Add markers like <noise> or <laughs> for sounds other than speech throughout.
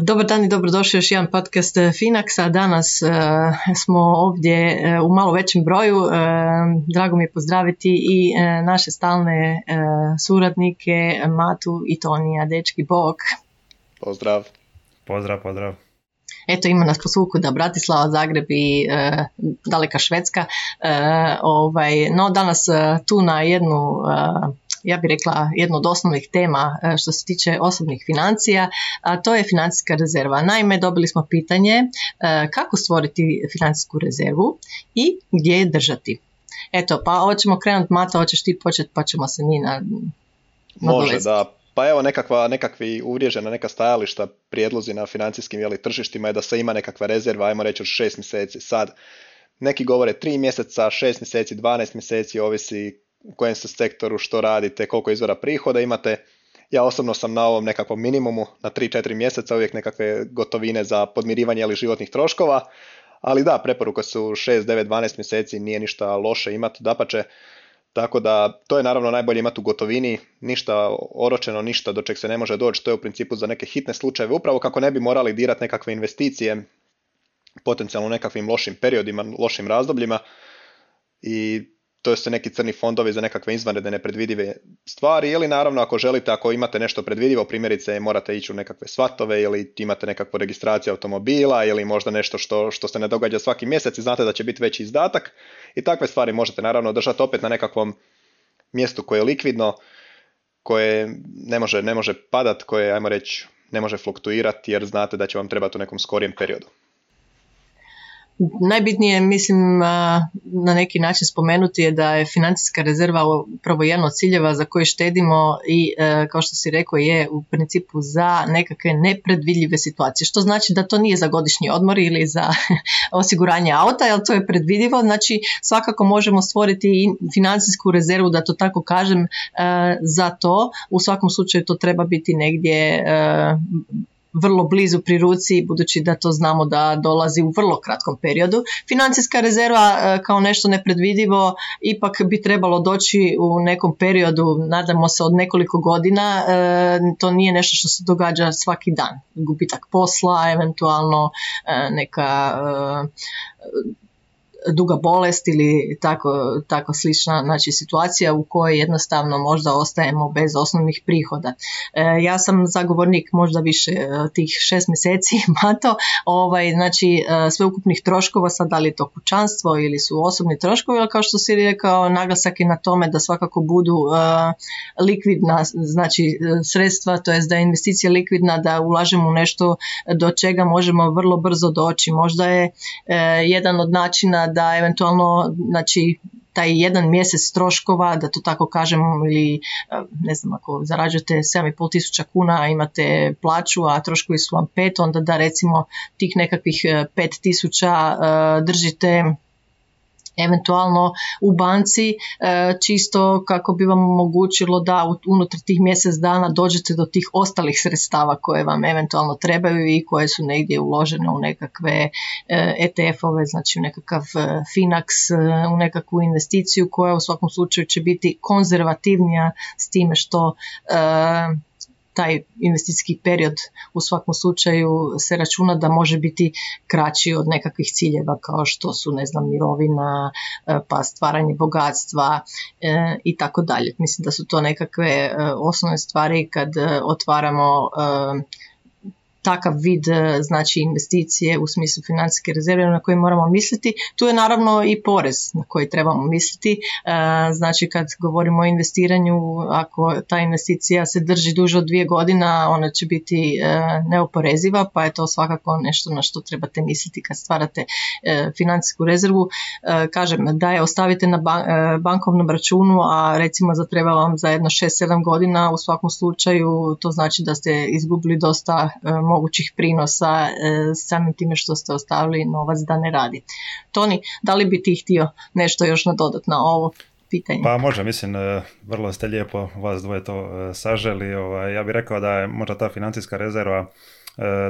Dobar dan i dobrodošli još jedan podcast eh, Finaxa. Danas uh, smo ovdje uh, u malo većem broju. Uh, drago mi je pozdraviti i naše stalne suradnike Matu i Tonija. Dečki, bok. Pozdrav. Pozdrav, pozdrav. Eto ima nas po da Bratislava, Zagreb i daleka Švedska. Ovaj, no danas tu na jednu ja bih rekla, jednu od osnovnih tema e, što se tiče osobnih financija, a to je financijska rezerva. Naime, dobili smo pitanje e, kako stvoriti financijsku rezervu i gdje je držati. Eto, pa ovo ćemo krenuti, Mata, hoćeš ti početi, pa ćemo se mi na... Može, da. Pa evo nekakva, nekakvi uvriježena neka stajališta, prijedlozi na financijskim jeli, tržištima je da se ima nekakva rezerva, ajmo reći od šest mjeseci. Sad, neki govore tri mjeseca, šest mjeseci, 12 mjeseci, ovisi u kojem se sektoru, što radite, koliko izvora prihoda imate. Ja osobno sam na ovom nekakvom minimumu, na 3-4 mjeseca, uvijek nekakve gotovine za podmirivanje ili životnih troškova, ali da, preporuka su 6, 9, 12 mjeseci, nije ništa loše imati, dapače, tako da to je naravno najbolje imati u gotovini, ništa oročeno, ništa do čeg se ne može doći, to je u principu za neke hitne slučajeve, upravo kako ne bi morali dirati nekakve investicije, potencijalno u nekakvim lošim periodima, lošim razdobljima i to su neki crni fondovi za nekakve izvanredne nepredvidive stvari ili naravno ako želite, ako imate nešto predvidivo, primjerice morate ići u nekakve svatove ili imate nekakvu registraciju automobila ili možda nešto što, što se ne događa svaki mjesec i znate da će biti veći izdatak i takve stvari možete naravno držati opet na nekakvom mjestu koje je likvidno, koje ne može, ne može padat, koje ajmo reći ne može fluktuirati jer znate da će vam trebati u nekom skorijem periodu. Najbitnije mislim na neki način spomenuti je da je financijska rezerva upravo jedan od ciljeva za koje štedimo i e, kao što si rekao je u principu za nekakve nepredvidljive situacije. Što znači da to nije za godišnji odmor ili za <laughs> osiguranje auta, jer to je predvidivo. Znači svakako možemo stvoriti i financijsku rezervu, da to tako kažem, e, za to. U svakom slučaju to treba biti negdje e, vrlo blizu pri ruci budući da to znamo da dolazi u vrlo kratkom periodu. Financijska rezerva e, kao nešto nepredvidivo ipak bi trebalo doći u nekom periodu, nadamo se od nekoliko godina, e, to nije nešto što se događa svaki dan. Gubitak posla, eventualno e, neka duga bolest ili tako, tako slična znači, situacija u kojoj jednostavno možda ostajemo bez osnovnih prihoda. E, ja sam zagovornik možda više e, tih šest mjeseci <laughs> mato, ovaj, znači e, sveukupnih troškova, sad da li je to kućanstvo ili su osobni troškovi, ali kao što si rekao, naglasak je na tome da svakako budu likvidna znači sredstva, to jest da je investicija likvidna, da ulažemo u nešto do čega možemo vrlo brzo doći. Možda je jedan od načina da eventualno znači taj jedan mjesec troškova, da to tako kažem, ili ne znam, ako zarađujete 7,5 tisuća kuna, a imate plaću, a troškovi su vam pet, onda da recimo tih nekakvih 5 tisuća držite eventualno u banci e, čisto kako bi vam omogućilo da unutar tih mjesec dana dođete do tih ostalih sredstava koje vam eventualno trebaju i koje su negdje uložene u nekakve ETF-ove, e znači u nekakav e, Finax, u nekakvu investiciju koja u svakom slučaju će biti konzervativnija s time što taj investicijski period u svakom slučaju se računa da može biti kraći od nekakvih ciljeva kao što su ne znam mirovina, e, pa stvaranje bogatstva e, i tako dalje. Mislim da su to nekakve e, osnovne stvari kad otvaramo takav vid e, znači investicije u smislu financijske rezerve na koje moramo misliti. Tu je naravno i porez na koji trebamo misliti. E, znači kad govorimo o investiranju, ako ta investicija se drži duže od dvije godina, ona će biti e, neoporeziva, pa je to svakako nešto na što trebate misliti kad stvarate financijsku rezervu. Kažem, da je ostavite na bankovnom računu, a recimo zatreba vam za jedno 6-7 godina, u svakom slučaju to znači da ste izgubili dosta mogućih prinosa e, samim time što ste ostavili novac da ne radi. Toni, da li bi ti htio nešto još nadodat na ovo? Pitanje. Pa može, mislim, e, vrlo ste lijepo vas dvoje to e, saželi. Ovaj, ja bih rekao da je možda ta financijska rezerva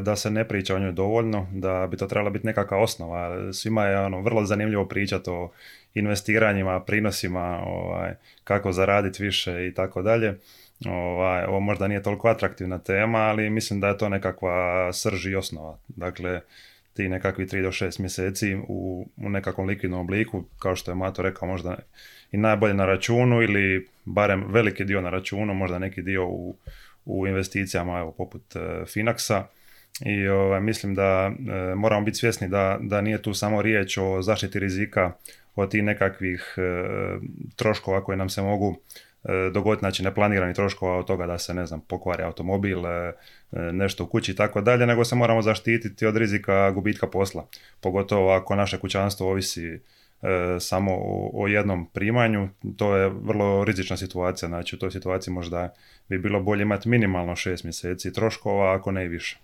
da se ne priča o njoj dovoljno, da bi to trebala biti nekakva osnova. Svima je ono, vrlo zanimljivo pričati o investiranjima, prinosima, ovaj, kako zaraditi više i tako dalje. Ovaj, ovo možda nije toliko atraktivna tema, ali mislim da je to nekakva srž i osnova. Dakle, ti nekakvi 3 do 6 mjeseci u, u nekakvom likvidnom obliku, kao što je Mato rekao, možda i najbolje na računu ili barem veliki dio na računu, možda neki dio u, u investicijama evo, poput e, Finaxa. I ovaj, mislim da e, moramo biti svjesni da, da nije tu samo riječ o zaštiti rizika od tih nekakvih e, troškova koje nam se mogu dogoditi, znači neplanirani troškova od toga da se, ne znam, pokvari automobil, e, e, nešto u kući i tako dalje, nego se moramo zaštititi od rizika gubitka posla. Pogotovo ako naše kućanstvo ovisi samo o, jednom primanju, to je vrlo rizična situacija, znači u toj situaciji možda bi bilo bolje imati minimalno šest mjeseci troškova, ako ne i više.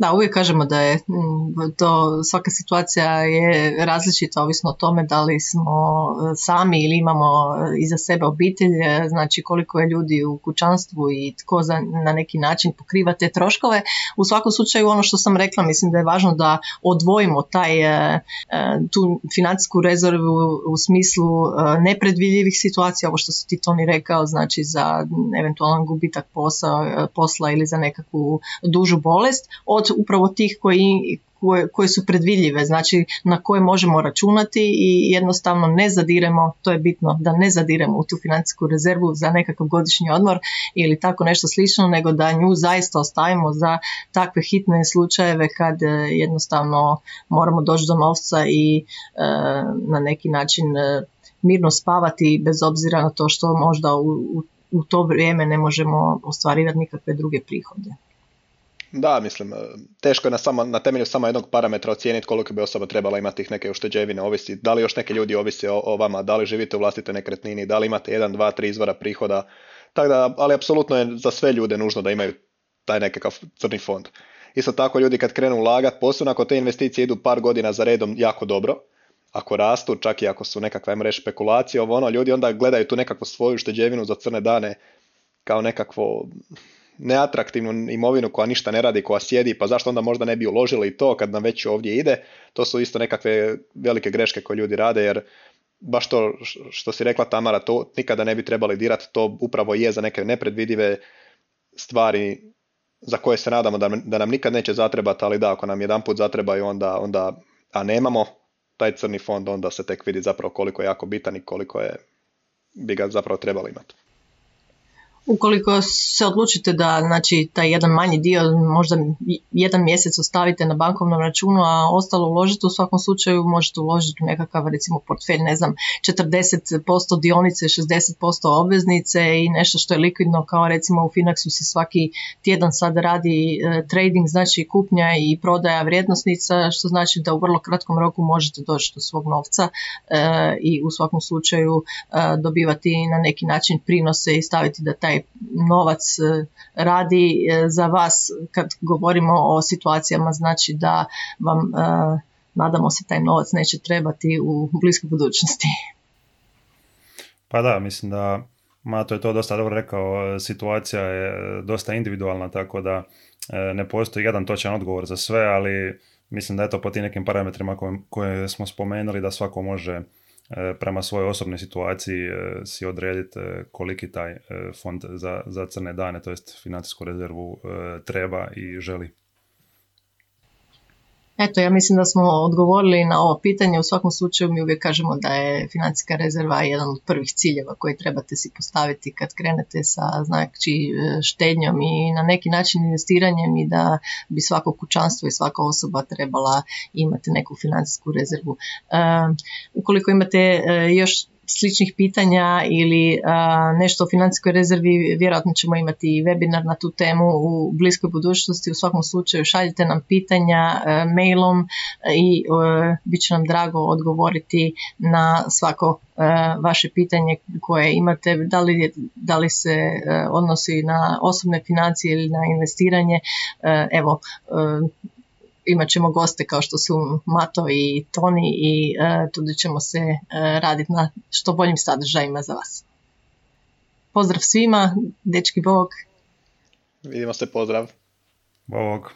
Da, uvijek kažemo da je mm, to, svaka situacija je različita ovisno o tome da li smo e, sami ili imamo e, iza sebe obitelj, e, znači koliko je ljudi u kućanstvu i tko za, na neki način pokriva te troškove. U svakom slučaju ono što sam rekla, mislim da je važno da odvojimo taj, tu financijsku rezervu u smislu nepredvidljivih situacija, ovo što si ti Toni rekao, znači za eventualan gubitak posla, posla ili za nekakvu dužu bolest, od upravo tih koji, koje, koje su predvidljive, znači na koje možemo računati i jednostavno ne zadiremo, to je bitno da ne zadiremo u tu financijsku rezervu za nekakav godišnji odmor ili tako nešto slično, nego da nju zaista ostavimo za takve hitne slučajeve kad e, jednostavno moramo doći do novca i e, na neki način e, mirno spavati bez obzira na to što možda u, u, u to vrijeme ne možemo ostvarivati nikakve druge prihode. Da, mislim, e, teško je na, samo, na temelju samo jednog parametra ocijeniti koliko bi osoba trebala imati tih neke ušteđevine, ovisi da li još neki ljudi ovisi o, vama, da li živite u vlastitoj nekretnini, da li imate jedan, dva, tri izvora prihoda, tako da, ali apsolutno je za sve ljude nužno da imaju taj nekakav crni fond. Isto tako ljudi kad krenu ulagati, posebno ako te investicije idu par godina za redom jako dobro, ako rastu, čak i ako su nekakve, reći, špekulacije, ovo ono, ljudi onda gledaju tu nekakvu svoju ušteđevinu za crne dane kao nekakvo neatraktivnu imovinu koja ništa ne radi, koja sjedi, pa zašto onda možda ne bi uložili to kad nam već ovdje ide, to su isto nekakve velike greške koje ljudi rade, jer baš to što si rekla Tamara, to nikada ne bi trebali dirati, to upravo je za neke nepredvidive stvari za koje se nadamo da, da nam nikad neće zatrebati, ali da, ako nam jedan put zatrebaju, onda, onda, a nemamo taj crni fond, onda se tek vidi zapravo koliko je jako bitan i koliko je, bi ga zapravo trebali imati. Ukoliko se odlučite da znači, taj jedan manji dio, možda jedan mjesec ostavite na bankovnom računu, a ostalo uložite, u svakom slučaju možete uložiti u nekakav recimo portfelj, ne znam, 40% dionice, 60% obveznice i nešto što je likvidno kao recimo u Finaxu se svaki tjedan sad radi e, trading, znači kupnja i prodaja vrijednosnica, što znači da u vrlo kratkom roku možete doći do svog novca e, i u svakom slučaju e, dobivati na neki način prinose i staviti da taj novac e, radi e, za vas kad govorimo o situacijama znači da vam e, nadamo se taj novac neće trebati u bliskoj budućnosti. Pa da, mislim da Mato je to dosta dobro rekao, situacija je dosta individualna, tako da ne postoji jedan točan odgovor za sve, ali mislim da je to po tim nekim parametrima koje, koje smo spomenuli da svako može prema svojoj osobnoj situaciji e, si odrediti e, koliki taj fond za, za crne dane, to jest financijsku rezervu treba i želi. Eto, ja mislim da smo odgovorili na ovo pitanje. U svakom slučaju mi uvijek kažemo da je financijska rezerva jedan od prvih ciljeva koje trebate si postaviti kad krenete sa znači, štednjom i na neki način investiranjem i da bi svako kućanstvo i svaka osoba trebala imati neku financijsku rezervu. ukoliko imate e, još sličnih pitanja ili nešto o financijskoj rezervi, vjerojatno ćemo imati i webinar na tu temu u bliskoj budućnosti. U svakom slučaju šaljite nam pitanja mailom i bit će nam drago odgovoriti na svako vaše pitanje koje imate, da li, da li se odnosi na osobne financije ili na investiranje. Evo, imat ćemo goste kao što su Mato i Toni i uh, tu ćemo se uh, raditi na što boljim sadržajima za vas. Pozdrav svima, dečki bog. Vidimo se, pozdrav. Bog.